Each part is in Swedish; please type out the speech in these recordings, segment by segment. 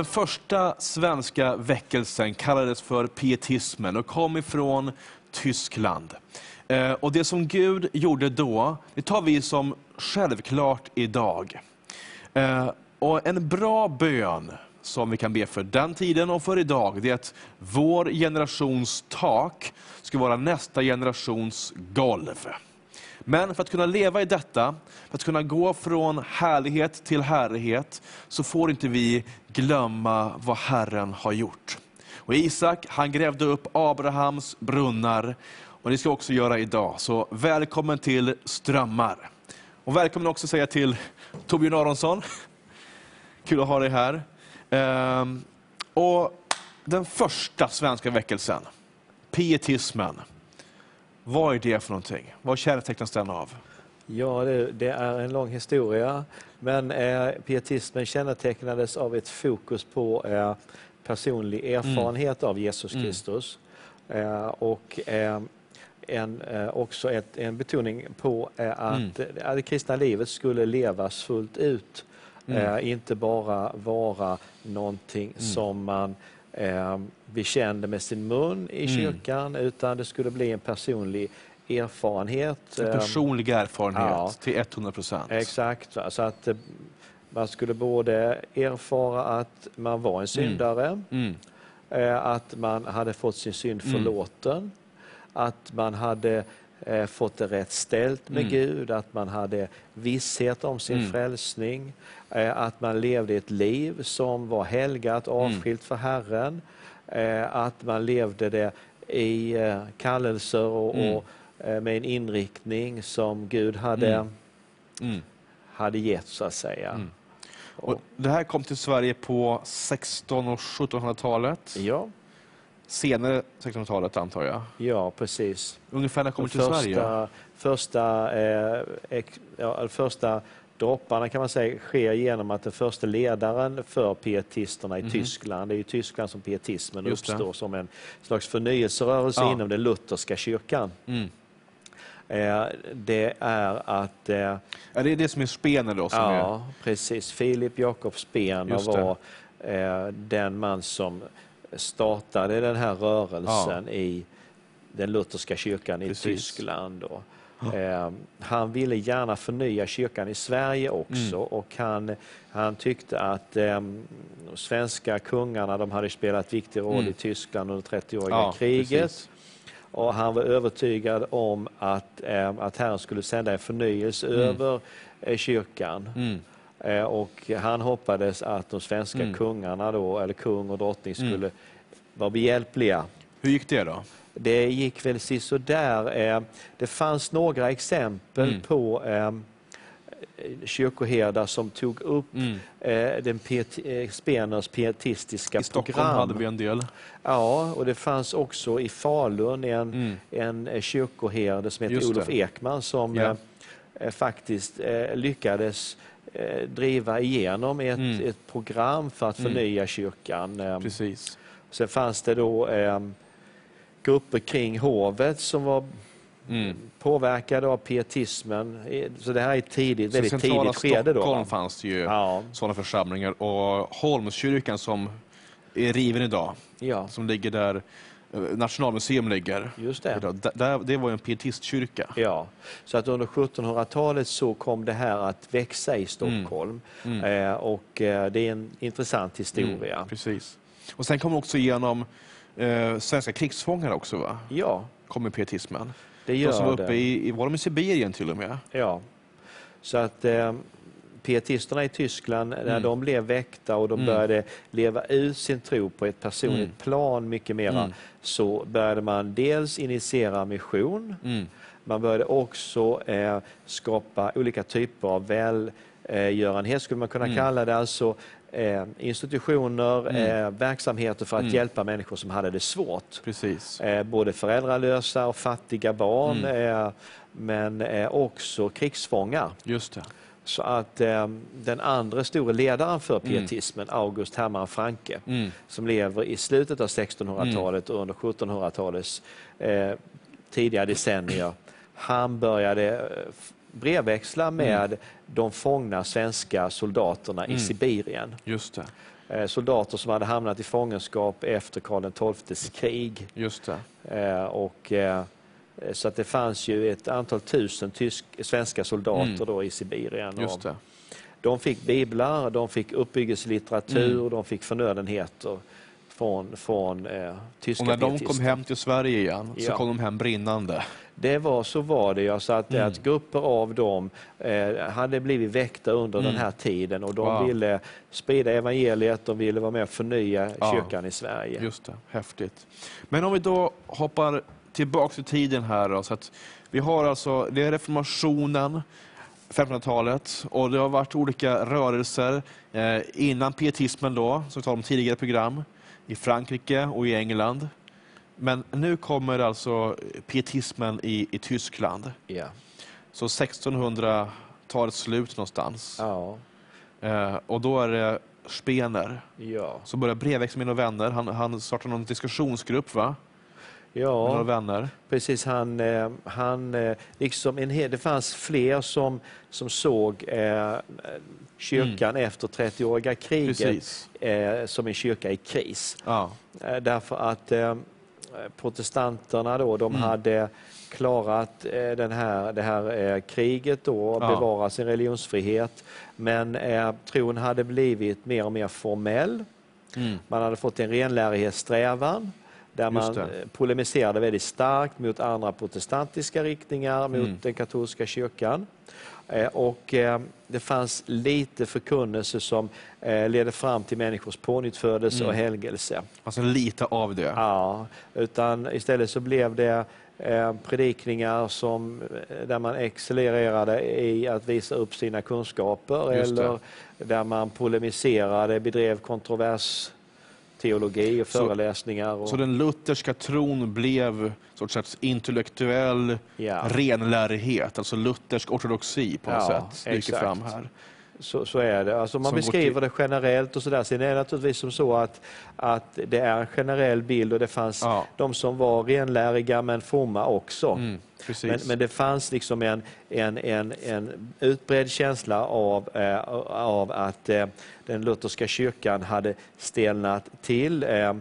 Den första svenska väckelsen kallades för pietismen och kom ifrån Tyskland. Eh, och Det som Gud gjorde då, det tar vi som självklart idag. Eh, och En bra bön som vi kan be för den tiden och för idag, det är att vår generations tak ska vara nästa generations golv. Men för att kunna leva i detta, för att kunna gå från härlighet till härlighet, så får inte vi glömma vad Herren har gjort. Och Isak, han grävde upp Abrahams brunnar, och det ska också göra idag. Så välkommen till Strömmar. Och välkommen också säga till Torbjörn Aronsson. Kul att ha dig här. Ehm, och den första svenska väckelsen, pietismen. Vad är det för någonting? Vad kännetecknas den av? Ja, det, det, är en lång historia. Men eh, pietismen kännetecknades av ett fokus på eh, personlig mm. erfarenhet mm. av Jesus mm. Kristus. Mm. Eh, och eh, en, eh, också ett, en betoning på eh, att mm. det kristna livet skulle levas fullt ut. Mm. inte bara vara någonting som man eh, bekände med sin mun i mm. kyrkan, utan det skulle bli en personlig erfarenhet. En personlig erfarenhet ja, till 100 procent. Exakt. Så att eh, man skulle både erfara att man var en mm. syndare, mm. Mm. att man hade fått sin synd mm. förlåten, mm. att man hade eh, fått det rätt ställt med mm. Gud, att man hade visshet om sin mm. frälsning, eh, att man levde ett liv som var helgat, avskilt för Herren, Eh, att man levde det i kallelser och, mm. och med en inriktning som Gud hade, mm. mm. hade gett, så att säga. Mm. Och det här kom till Sverige på 1600 och 1700-talet. Ja. Senare 1600-talet, antar jag? Ja, precis. Ungefär när kom det till första, Sverige? Första, eh, ja, första dropparna kan man säga sker genom att den första ledaren för pietisterna i mm. Tyskland, det är i Tyskland som pietismen uppstår som en slags förnyelserörelse ja. inom den lutherska kyrkan. Mm. Eh, det är att... Eh, ja, det är det som är Spener då? Som ja, är... precis. Filip Jakob Spener var eh, den man som startade den här rörelsen ja. i den lutherska kyrkan precis. i Tyskland. Då. Eh, han ville gärna förnya kyrkan i Sverige också mm. och han, han tyckte att eh, de svenska kungarna de hade spelat viktig roll mm. i Tyskland under 30-åriga ja, kriget. Precis. Och han var övertygad om att, eh, att Herren skulle sända en förnyelse mm. över eh, kyrkan. Mm. Eh, och han hoppades att de svenska mm. kungarna, då, eller kung och drottning, mm. skulle vara behjälpliga. Hur gick det då? det gick väl sådär. Eh, det fanns några exempel mm. på eh, kyrkoherdar som tog upp mm. eh, den piet, Speners pietistiska program. I Stockholm hade vi en del. Ja, och det fanns också i Falun en, mm. en kyrkoherde som heter Olof Ekman som yeah. faktiskt lyckades driva igenom ett, mm. ett program för att mm. förnya kyrkan. Precis. Sen fanns det då grupper kring hovet som var mm. påverkade av pietismen. Så det här är tidigt, väldigt tidigt skede. Då, Stockholm fanns det ju ja. sådana församlingar och Holmskyrkan som är riven idag, ja. som ligger där eh, Nationalmuseum ligger. Just det. Det, det var en pietistkyrka. Ja, så att under 1700-talet så kom det här att växa i Stockholm. Mm. Mm. Eh, och eh, det är en intressant historia. Mm, precis. Och sen kom också igenom eh, svenska krigsfångar också va? Ja. Kommer pietismen. Det gör de som var uppe i, var de i Sibirien till och med? Ja. Så att eh, pietisterna i Tyskland, när mm. de blev väckta och de mm. började leva ut sin tro på ett personligt mm. plan mycket mera, mm. så började man dels initiera mission, mm. man började också eh, skapa olika typer av välgörenhet, skulle man kunna kalla det, alltså eh, institutioner, mm. eh, verksamheter för att mm. hjälpa människor som hade det svårt. Eh, både föräldralösa och fattiga barn, mm. Eh, men eh, också krigsfångar. Just det. Så att eh, den andra stora ledaren för mm. pietismen, August Hermann Franke, mm. som lever i slutet av 1600-talet och under 1700-talets tidiga decennier, han började brevväxla med mm. de fångna svenska soldaterna mm. i Sibirien. Just det. Eh, soldater som hade hamnat i fångenskap efter Karl XIIs krig. Just det. Eh, och, eh, så att det fanns ju ett antal tusen tysk, svenska soldater mm. då i Sibirien. Just det. De fick biblar, de fick uppbyggelselitteratur, mm. de fick förnödenheter från, från eh, tyska Och när de kom hem till Sverige igen så kom de hem brinnande. Det var, så var det. Alltså att, mm. att grupper av dem eh, hade blivit väckta under mm. den här tiden och de wow. ville sprida evangeliet, de ville vara med och förnya ja. kyrkan i Sverige. Just det, häftigt. Men om vi då hoppar tillbaka i tiden här. Då, så att vi har alltså, det är reformationen, 1500-talet och det har varit olika rörelser eh, innan pietismen då, som vi talade om tidigare program, i Frankrike och i England. Men nu kommer alltså pietismen i, i Tyskland. Ja. Så 1600-talets slut någonstans. Ja. Eh, och då är det Spener ja. som börjar brevväxla med några vänner. Han, han startar någon diskussionsgrupp va? Ja, några vänner. precis. Han, eh, han, eh, liksom en hel, det fanns fler som, som såg eh, kyrkan mm. efter 30-åriga kriget eh, som en kyrka i kris. Ja. Eh, därför att eh, protestanterna då, de mm. hade klarat den här, det här kriget då, ja. bevara sin religionsfrihet. Men tron hade blivit mer och mer formell. Mm. Man hade fått en renlärighetssträvan där man polemiserade väldigt starkt mot andra protestantiska riktningar, mot mm. den katolska kyrkan. Eh, och eh, det fanns lite förkunnelse som eh, ledde fram till människors pånyttfödelse mm. och helgelse. Alltså lite av det? Ja, utan istället så blev det predikningar som, där man excellererade i att visa upp sina kunskaper eller där man polemiserade, bedrev kontrovers teologi och föreläsningar. Och... Så den lutherska tron blev sorts intellektuell ja. renlärighet, alltså luthersk ortodoxi på något ja, sätt, stryker fram här. Så, så, är det. Alltså man beskriver det generellt och sådär. Sen är det naturligtvis som så att, att det är en generell bild och det fanns ja. de som var renläriga men fromma också. Mm, men, men, det fanns liksom en, en, en, en utbredd känsla av, eh, av att eh, den lutherska kyrkan hade stelnat till. Eh,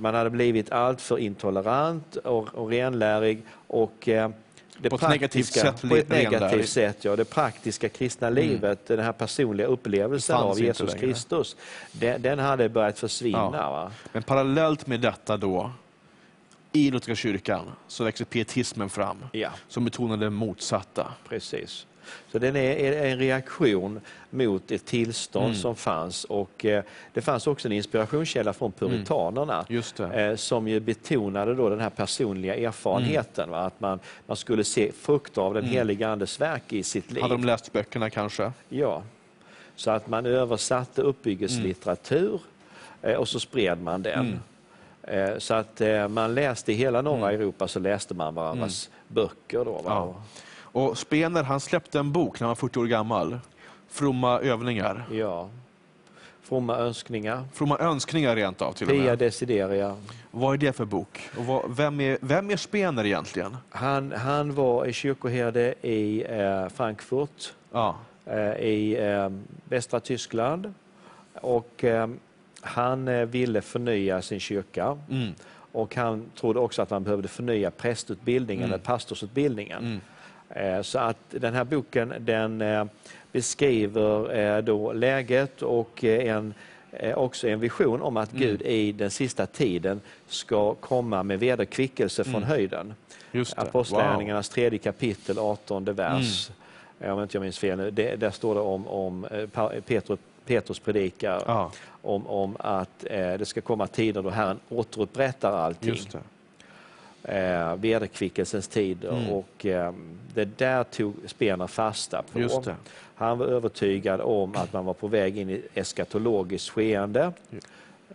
man hade blivit alltför intolerant och, och renlärig och eh, det på ett negativt sätt. På ett negativt sätt, ja. Det praktiska kristna mm. livet, den här personliga upplevelsen av Jesus Kristus, den, den, hade börjat försvinna. Ja. Men parallellt med detta då, i Lutherska kyrkan, så växer pietismen fram, ja. som betonar det motsatta. Precis. Så den är en reaktion mot ett tillstånd mm. som fanns och eh, det fanns också en inspirationskälla från mm. puritanerna mm. eh, som ju betonade då den här personliga erfarenheten, mm. att man, man skulle se frukter av den mm. heliga Andes verk i sitt liv. Hade de läst böckerna kanske? Ja, så att man översatte uppbyggelselitteratur mm. eh, och så spred man den. Eh, så att eh, man läste i hela norra Europa så läste man varandras böcker. Då, ja. Och Spener han släppte en bok när han var 40 år gammal. Fromma övningar. Ja. Fromma önskningar. Fromma önskningar rent av till Pia och med. Desideria. Vad är det för bok? Och vad, vem, är, vem är Spener egentligen? Han, han var kyrkoherde i eh, Frankfurt ja. eh, i eh, västra Tyskland. Och eh, han eh, ville förnya sin kyrka. Mm. Och han trodde också att man behövde förnya prästutbildningen, mm. eller pastorsutbildningen. Mm. Eh, så att den här boken den eh, beskriver eh, då läget och en, också en vision om att mm. Gud i den sista tiden ska komma med vederkvickelse från mm. höjden. Apostlagärningarnas wow. tredje kapitel, 18 vers. Mm. Om inte jag minns fel nu, det, där står det om, om Petrus, Petrus predikar ja. om, om att eh, det ska komma tider då Herren återupprättar allting eh, vederkvickelsens tid mm. och eh, det där tog Spener fasta på. Han var övertygad om att man var på väg in i eskatologiskt skeende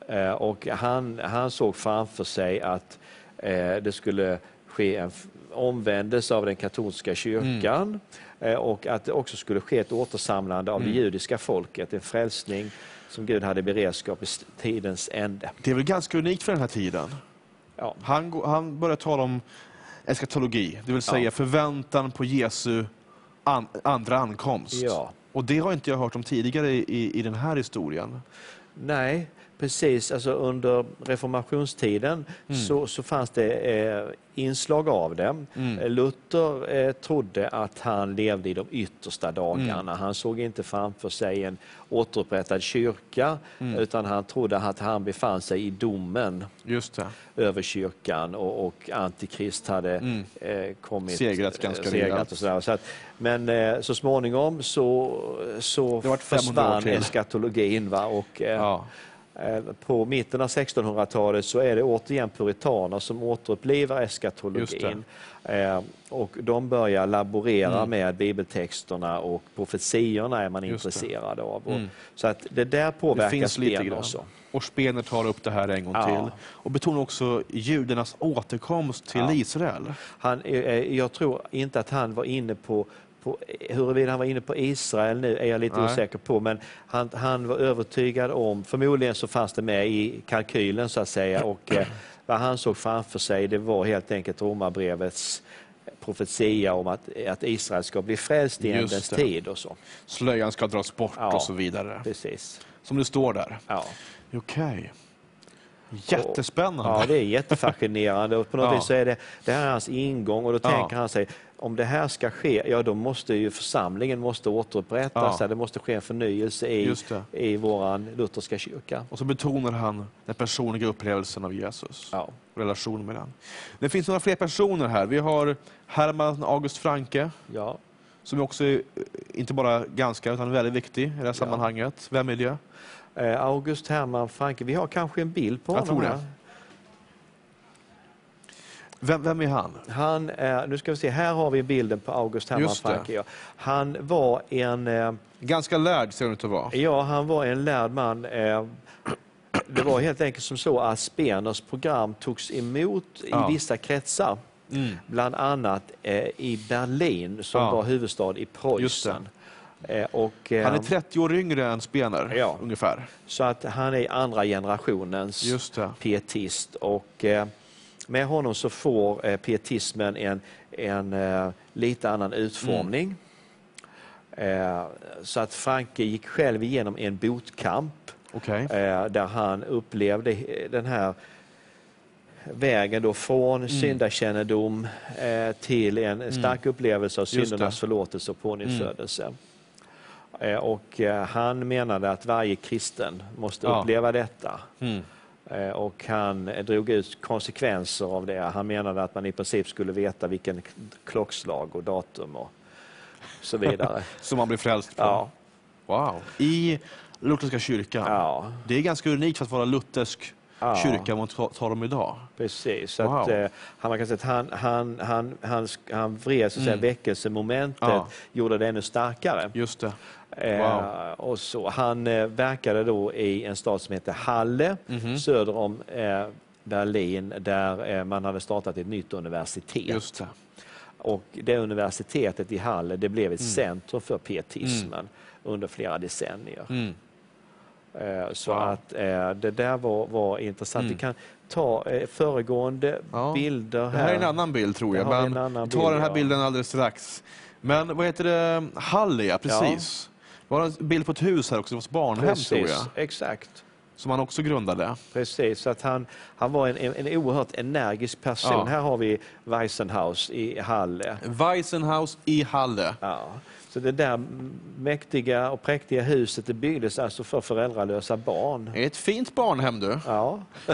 eh, och han, han såg framför sig att eh, det skulle ske en omvändelse av den katolska kyrkan mm. Eh, och att det också skulle ske ett återsamlande av mm. det judiska folket, en frälsning som Gud hade beredskap i tidens ände. Det är väl ganska unikt för den här tiden? Ja. Han, han börjar tala om eskatologi, det vill säga ja. förväntan på Jesu an, andra ankomst. Ja. Och det har inte jag hört om tidigare i, i den här historien. Nej, precis. Alltså under reformationstiden Mm. så, så fanns det eh, inslag av det. Mm. Eh, Luther eh, trodde att han levde i de yttersta dagarna. Mm. Han såg inte framför sig en återupprättad kyrka Mm. utan han trodde att han befann sig i domen över kyrkan och, och Antikrist hade Mm. eh, kommit, Segrat ganska eh, segrat och sådär. Så att, men eh, så småningom så, så Det har varit 500 år försvann eskatologin. Va? Och, eh, Ja. Eh, på mitten av 1600-talet så är det återigen puritaner som återupplivar eskatologin. Eh, och de börjar laborera Mm. med bibeltexterna och profetiorna är man Just det. intresserad av. Och, Mm. Så att det där Det påverkar finns lite grann. också. Och Spener tar upp det här en gång Ja. till. Och betonar också judarnas återkomst till Ja. Israel. Han, eh, jag tror inte att han var inne på, på huruvida han var inne på Israel nu är jag lite Nej. osäker på, men han, han var övertygad om, förmodligen så fanns det med i kalkylen så att säga, och eh, vad han såg framför sig det var helt enkelt Romarbrevets profetia om att, att Israel ska bli frälst i ändens tid och så. Slöjan ska dras bort Ja. och så vidare. Precis. Som det står där. Ja. Okej. Jättespännande. Ja, det är jättefascinerande och på något Ja. vis så är det, det här är hans ingång och då Ja. tänker han sig om det här ska ske, ja då måste ju församlingen måste återupprättas, Ja. det måste ske en förnyelse i, i våran lutherska kyrka. Och så betonar han den personliga upplevelsen av Jesus. Ja. Relationen med den. Det finns några fler personer här. Vi har Herman August Franke, Ja. som också är eh, inte bara ganska, utan väldigt viktig i det här sammanhanget. Vem är det? Eh, August Hermann Franke, vi har kanske en bild på Jag honom. Vem, vem är han? Han är, nu ska vi se, här har vi bilden på August Hermann. Franke. Han var en eh, Ganska lärd ser han ut att vara. Ja, han var en lärd man. Eh, Det var helt enkelt som så att Speners program togs emot Ja. i vissa kretsar. Mm. Bland annat eh, i Berlin som Ja. var huvudstad i Preussen. Och, Han är 30 år yngre än Spener, Ja. ungefär. Så att han är andra generationens pietist. Och med honom så får eh, pietismen en, en eh, lite annan utformning. Eh, så att Franke gick själv igenom en botkamp Okej. eh, där han upplevde den här vägen då från Mm. syndakännedom eh, till en stark upplevelse av syndernas förlåtelse och pånyttfödelse. Eh, och eh, han menade att varje kristen måste Ja. uppleva detta. Mm. Eh, Och han drog ut konsekvenser av det. Han menade att man i princip skulle veta vilken klockslag och datum och så vidare. Som man blir frälst på. ja, Wow. I lutherska kyrkan. ja, Det är ganska unikt för att vara luthersk Ja. kyrka man tar dem idag. precis. Wow. att, eh, han, man kan säga att han, han, han, han, han vred så att säga, Mm. väckelsemomentet, Ja. gjorde det ännu starkare. Just det. Eh, Wow. och så, han eh, verkade då i en stad som heter Halle, Mhm. söder om eh, Berlin, där man hade startat ett nytt universitet. Det. Och det universitetet i Halle det blev ett Mm. centrum för pietismen under flera decennier. Mm. Så Wow. att det där var, var intressant. Mm. Vi kan ta föregående Ja. bilder Det här. här är en annan bild tror jag, vi men tar den här ja. bilden alldeles strax. Men vad heter det? Halle, ja precis. Det var en bild på ett hus här också, det var barnhem tror Precis, jag, exakt. som han också grundade. Precis, så att han, han var en, en, en oerhört energisk person. Ja. Här har vi Weissenhaus i Halle. Weissenhaus i Halle. Ja. Så det där mäktiga och präktiga huset det byggdes alltså för föräldralösa barn. Ett fint barnhem du. Ja.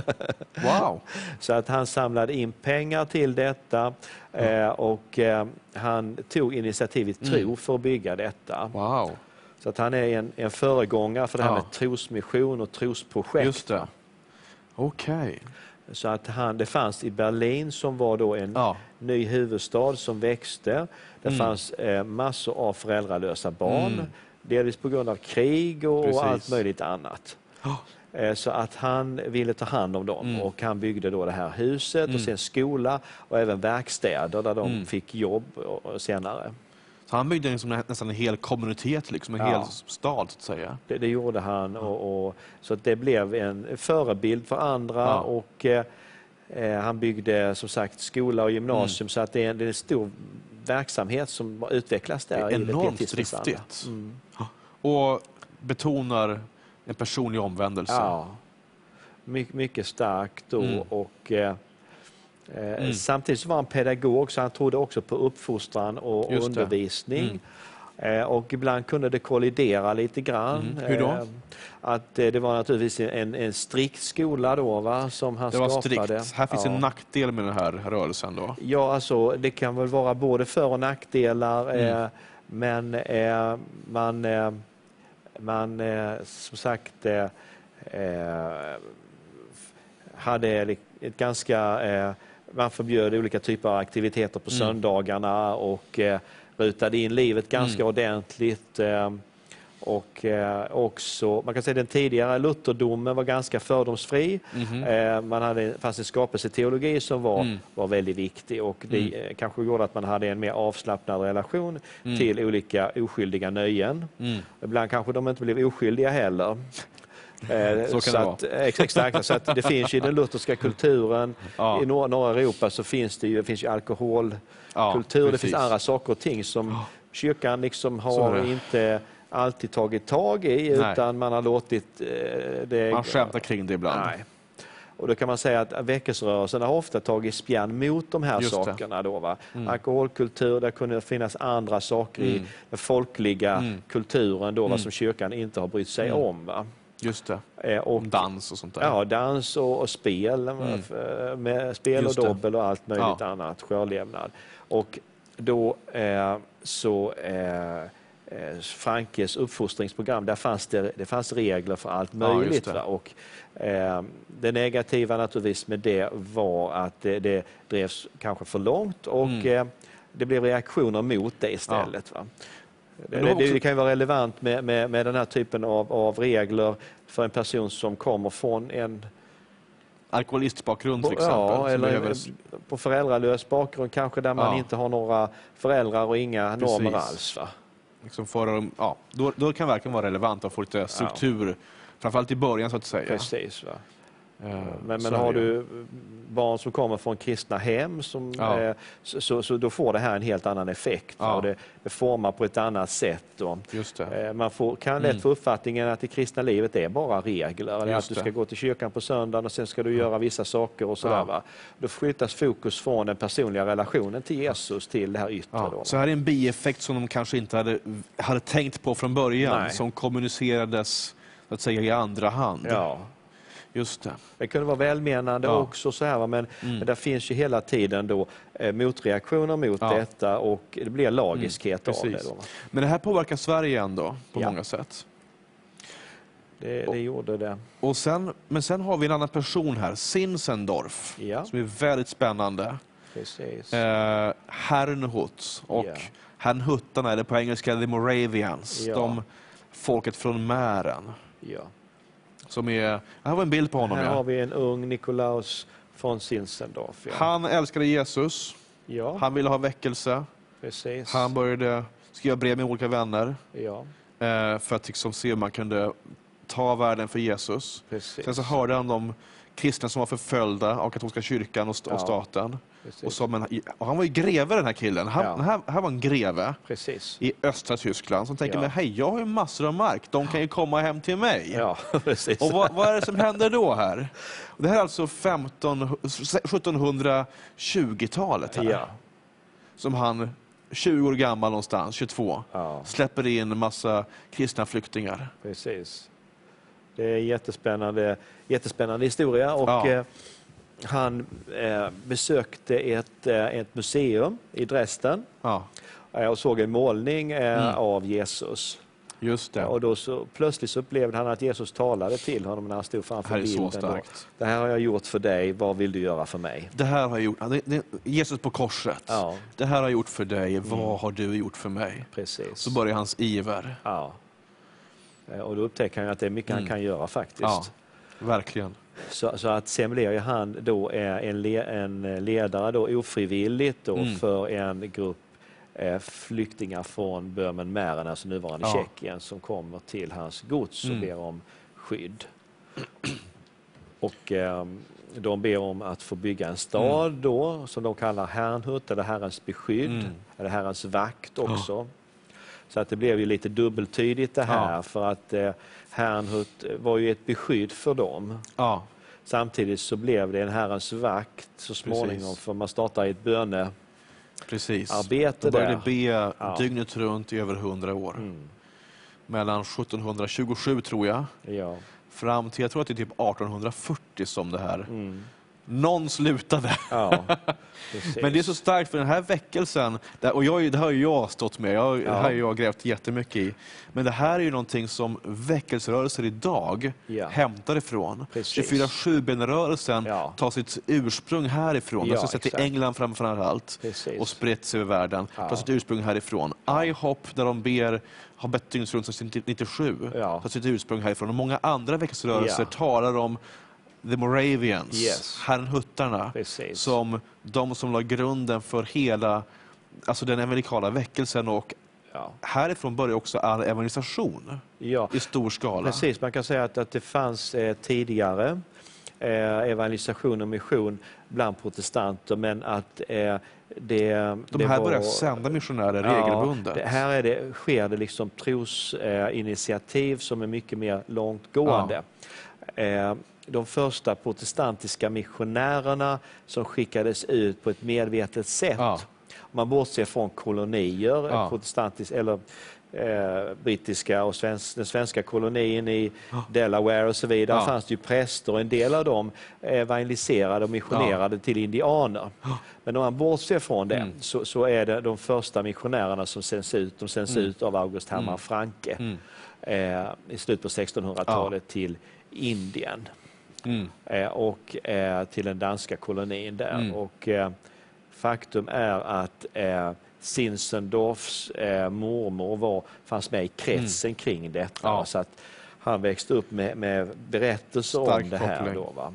Wow. Så att han samlade in pengar till detta eh, och eh, han tog initiativ i tro Mm. för att bygga detta. Wow. Så att han är en, en föregångare för det här Ja. med trosmission och trosprojekt. Just det. Okej. Så att han, det fanns i Berlin som var då en Ja. ny huvudstad som växte. Det Mm. fanns eh, massor av föräldralösa barn, Mm. delvis på grund av krig och, och allt möjligt annat. Eh, Så att han ville ta hand om dem Mm. och han byggde då det här huset Mm. och sen skola och även verkstäder där de Mm. fick jobb senare. Så han byggde liksom nä- nästan en hel kommunitet, liksom, en Ja. hel stad så att säga. Det, det gjorde han och, och, så att det blev en förebild för andra Ja. och eh, eh, han byggde som sagt skola och gymnasium Mm. så att det är, en, det är en stor verksamhet som utvecklas där. Det är enormt driftigt. Mm. Och betonar en personlig omvändelse. Ja, My mycket starkt då. Mm. Och, eh, mm. Samtidigt så var han pedagog, så han trodde också på uppfostran och Just undervisning. Mm. Eh, och ibland kunde det kollidera lite grann. Mm. Hur då? Eh, att det var naturligtvis en, en strikt skola då va, som han det var skapade. Strikt. Här finns ja. en nackdel med den här rörelsen då? Ja, alltså det kan väl vara både för och nackdelar. Mm. Eh, men eh, man, eh, man eh, som sagt hade ett ganska man förbjöd olika typer av aktiviteter på mm. söndagarna och rutade in livet ganska mm. ordentligt. Eh, och eh, också, man kan säga den tidigare lutherdomen var ganska fördomsfri. Mm. Man hade, fanns en skapelseteologi som var, mm. var väldigt viktig och det mm. kanske gjorde att man hade en mer avslappnad relation mm. till olika oskyldiga nöjen. Ibland kanske de inte blev oskyldiga heller. Så kan så det att, vara. Exakt, så att det finns i den lutherska kulturen, ja. i norra, norra Europa så finns det ju, finns ju alkohol, ja. Det finns andra saker och ting som kyrkan liksom har inte alltid tagit tag i, Nej. utan man har låtit eh, det... Man skämtar kring det ibland. Nej. Och då kan man säga att väckelserörelsen har ofta tagit spjärn mot de här Just sakerna. Då, va? Mm. Alkoholkultur, det kunde finnas andra saker mm. i den folkliga mm. kulturen då, va, mm. som kyrkan inte har brytt sig mm. om. Va? Just det. Eh, och, dans och sånt där. Ja, dans och, och spel. Mm. Med spel Just och dobbel och allt möjligt ja. annat, skörlevnad. Och då eh, så eh, eh, Frankes uppfostringsprogram, där fanns det, det fanns regler för allt möjligt. Ja, och, eh, det negativa naturligtvis med det var att det, det drevs kanske för långt och mm. eh, det blev reaktioner mot det istället. Ja. Det, det, det, kan ju vara relevant med, med, med den här typen av, av regler för en person som kommer från en alkoholistbakgrund till exempel. Ja, eller behöver... på föräldralös bakgrund kanske där man ja. inte har några föräldrar och inga Precis. normer alls. Va? Liksom för, ja, då, då kan det verkligen vara relevant att få lite struktur, ja. framförallt i början så att säga. Precis. Va? Men, men har du barn som kommer från kristna hem som, ja. eh, så, så, då får det här en helt annan effekt. Ja. Och det, det, formar på ett annat sätt. Då. Eh, man får, kan lätt mm. få uppfattningen att det kristna livet är bara regler. Eller att du ska gå till kyrkan på söndagen och sen ska du mm. göra vissa saker och sådär. Va? Då flyttas fokus från den personliga relationen till Jesus till det här yttre. Då, så här är en bieffekt som de kanske inte hade, hade tänkt på från början, Nej. som kommunicerades att säga, i andra hand. Ja. Just det. det kunde vara välmenande ja. också, så här, men, mm. men det finns ju hela tiden då, eh, motreaktioner mot ja. detta och det blir lagiskhet mm, av det. Då. Men det här påverkar Sverige ändå på ja. många sätt. Det, det gjorde det. Och sen, men sen har vi en annan person här, Sinsendorf, ja. som är väldigt spännande. Precis. Eh, Herrnhut och ja. Herrnhutarna, eller på engelska The Moravians, ja. de, folket från Mären. Ja. Som är, här var en bild på honom. Här ja. har vi en ung Nikolaus von Zinzendorf. Ja. Han älskade Jesus. Ja. Han ville ha väckelse. Precis. Han började skriva brev med olika vänner. Ja. Eh, för att liksom se om man kunde ta världen för Jesus. Precis. Sen så hörde han om kristna som var förföljda av katolska kyrkan och, och staten. Och, som en, och han var ju greve den här killen. Han, ja. här, här var en greve precis. i östra Tyskland som tänker, ja. men hej, jag har ju massor av mark, de kan ju komma hem till mig. Ja, precis. Och vad, vad är det som händer då här? Det här är alltså 1720-talet här. Ja. Som han 20 år gammal någonstans, 22, ja. släpper in en massa kristna flyktingar. Precis. Det är en jättespännande, jättespännande historia. Och, ja. Han eh, besökte ett, eh, ett museum i Dresden ja. eh, och såg en målning eh, mm. av Jesus. Just det. Och då så, plötsligt så upplevde han att Jesus talade till honom när han stod framför bilden. Så starkt. Det här har jag gjort för dig, vad vill du göra för mig? Det här har jag gjort, Jesus på korset. Ja. Det här har jag gjort för dig, vad mm. har du gjort för mig? Precis. Så börjar hans iver. Ja. Och då upptäcker han att det är mycket mm. han kan göra faktiskt. Ja, verkligen. Så, så att sen blir han då en, le, en ledare då ofrivilligt då mm. för en grupp eh, flyktingar från Böhmen Mären, alltså nuvarande ja. Tjeckien, som kommer till hans gods och mm. ber om skydd. Och eh, de ber om att få bygga en stad mm. då, som de kallar Herrnhut, eller Herrens beskydd, mm. eller Herrens vakt också. Ja. Så att det blev ju lite dubbeltydigt det här, ja. för att eh, Herrnhut var ju ett beskydd för dem. Ja. Samtidigt så blev det en Herrens vakt så småningom, Precis. för man startar ett böne Precis. arbete De började be ja. dygnet runt i över hundra år. Mm. Mellan 1727, tror jag, ja. fram till jag tror att det är typ 1840 som det här mm. Någon slutade. Ja, Men det är så starkt för den här väckelsen, och jag, det har ju jag stått med, jag, ja. det här har jag grävt jättemycket i. Men det här är ju någonting som väckelserörelser idag ja. hämtar ifrån. 24-7-benrörelsen ja. tar sitt ursprung härifrån. Ja, den har sett i England framför allt Precis. och spritts över världen. Ja. tar sitt ursprung härifrån. IHOP, där de ber har bett dygnet runt sedan 97, ja. tar sitt ursprung härifrån. Och många andra väckelserörelser talar om The Moravians, yes. herrnhuttarna, som de som la grunden för hela alltså den evangelikala väckelsen och ja. härifrån börjar också all evangelisation ja. i stor skala. Precis, man kan säga att, att det fanns eh, tidigare eh, evangelisation och mission bland protestanter, men att eh, det, De här börjar sända missionärer ja, regelbundet. Det, här är det, sker det liksom trosinitiativ som är mycket mer långtgående. Ja. De första protestantiska missionärerna som skickades ut på ett medvetet sätt. Ja. man bortser från kolonier, ja. protestantisk, eller eh, brittiska och svensk, den svenska kolonin i ja. Delaware och så vidare, ja. fanns det ju präster och en del av dem evangeliserade och missionerade ja. till indianer. Men om man bortser från det mm. så, så, är det de första missionärerna som sänds ut, de sänds mm. ut av August Hermann mm. Franke mm. eh, i slutet på 1600-talet till Indien mm. Eh, och eh, till den danska kolonin där. Mm. Och eh, faktum är att Zinzendorfs mormor var, fanns med i kretsen mm. kring detta. Ja. Så att han växte upp med, med berättelser Stark om det här. Då, va?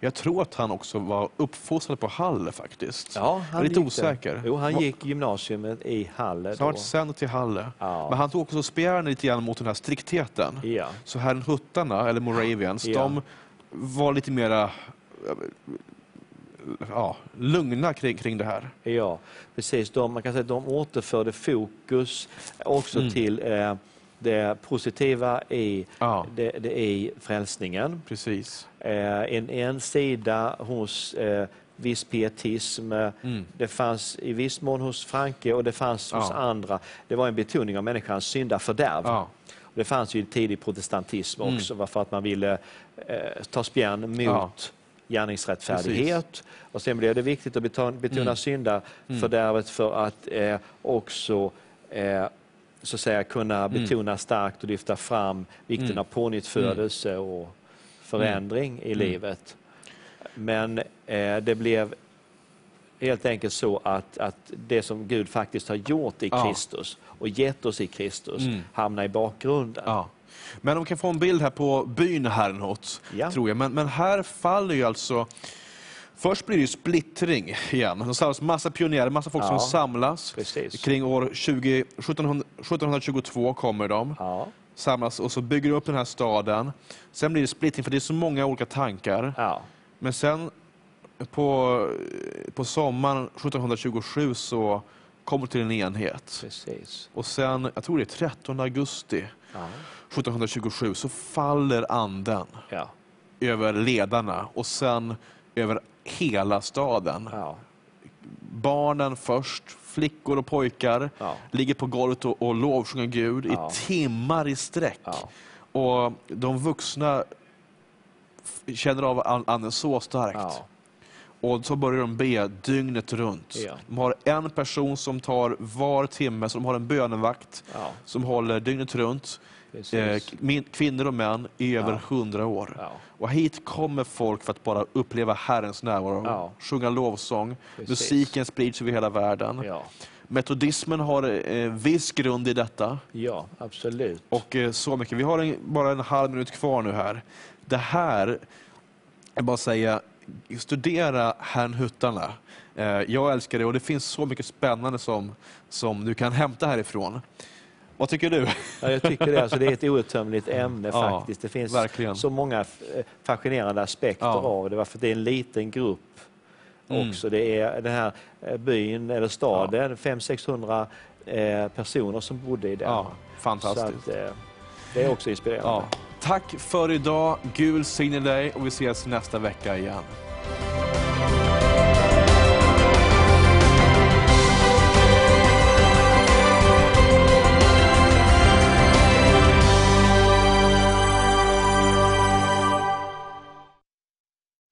Jag tror att han också var uppfostrad på Halle faktiskt. Ja, han lite osäker. Jo, han gick gymnasiet i Halle. Så han var sänd till Halle. Ja. Men han tog också spjärn lite grann mot den här striktheten. Ja. Så här huttarna, eller Moravians, ja. de var lite mera ja, lugna kring, kring det här. Ja, precis. De, man kan säga att de återförde fokus också mm. till eh, det positiva i, ja. det, det i frälsningen. Precis. Eh, en, en sida hos eh, viss pietism. Mm. Det fanns i viss mån hos Franke och det fanns ja. hos andra. Det var en betoning av människans syndafördärv. Ja. Det fanns ju tidig protestantism mm. också, mm. för att man ville eh, ta spjärn mot ja. gärningsrättfärdighet. Precis. Och sen blev det viktigt att betona, betona mm. syndafördärvet för att eh, också eh, så att säga, kunna mm. betona starkt och lyfta fram vikten mm. av pånyttfödelse mm. och förändring i livet. Men eh, det blev helt enkelt så att, att det som Gud faktiskt har gjort i Kristus och gett oss i Kristus mm. hamnar i bakgrunden. Ja. Men de kan få en bild här på byn Herrnhut, ja. tror jag. Men, men här faller ju alltså Först blir det splittring igen. Det samlas massa pionjärer, massa folk ja, som samlas. Precis. Kring år 20, 1700, 1722 kommer de. Ja. Samlas och så bygger de upp den här staden. Sen blir det splittring för det är så många olika tankar. Ja. Men sen på, på sommaren 1727 så kommer till en enhet. Precis. Och sen, jag tror det är 13 augusti ja. 1727, så faller anden ja. över ledarna och sen över hela staden. Ja. Barnen först, flickor och pojkar, ligger på golvet och, och lovsjunger Gud i timmar i sträck. Och de vuxna känner av anden så starkt och så börjar de be dygnet runt. Ja. De har en person som tar var timme, så de har en bönevakt ja. som håller dygnet runt. Eh, kvinnor och män i över hundra år. Ja. Och hit kommer folk för att bara uppleva Herrens närvaro, sjunga lovsång. Precis. Musiken sprids över hela världen. Metodismen har eh, viss grund i detta. Ja, absolut. Och eh, så mycket. Vi har en, bara en halv minut kvar nu här. Det här, jag bara säga, studera Herrnhuttarna. Eh, jag älskar det och det finns så mycket spännande som, som du kan hämta härifrån. Vad tycker du? Ja, jag tycker det. Alltså, det är ett outtömligt ämne ja, faktiskt. Det finns verkligen. så många fascinerande aspekter ja. av det. Varför det är en liten grupp mm. också. Det är den här eh, byn eller staden, ja. 500-600 eh, personer som bodde i den. Ja, fantastiskt. Att, eh, det är också inspirerande. Tack för idag. Gul signal dig och vi ses nästa vecka igen.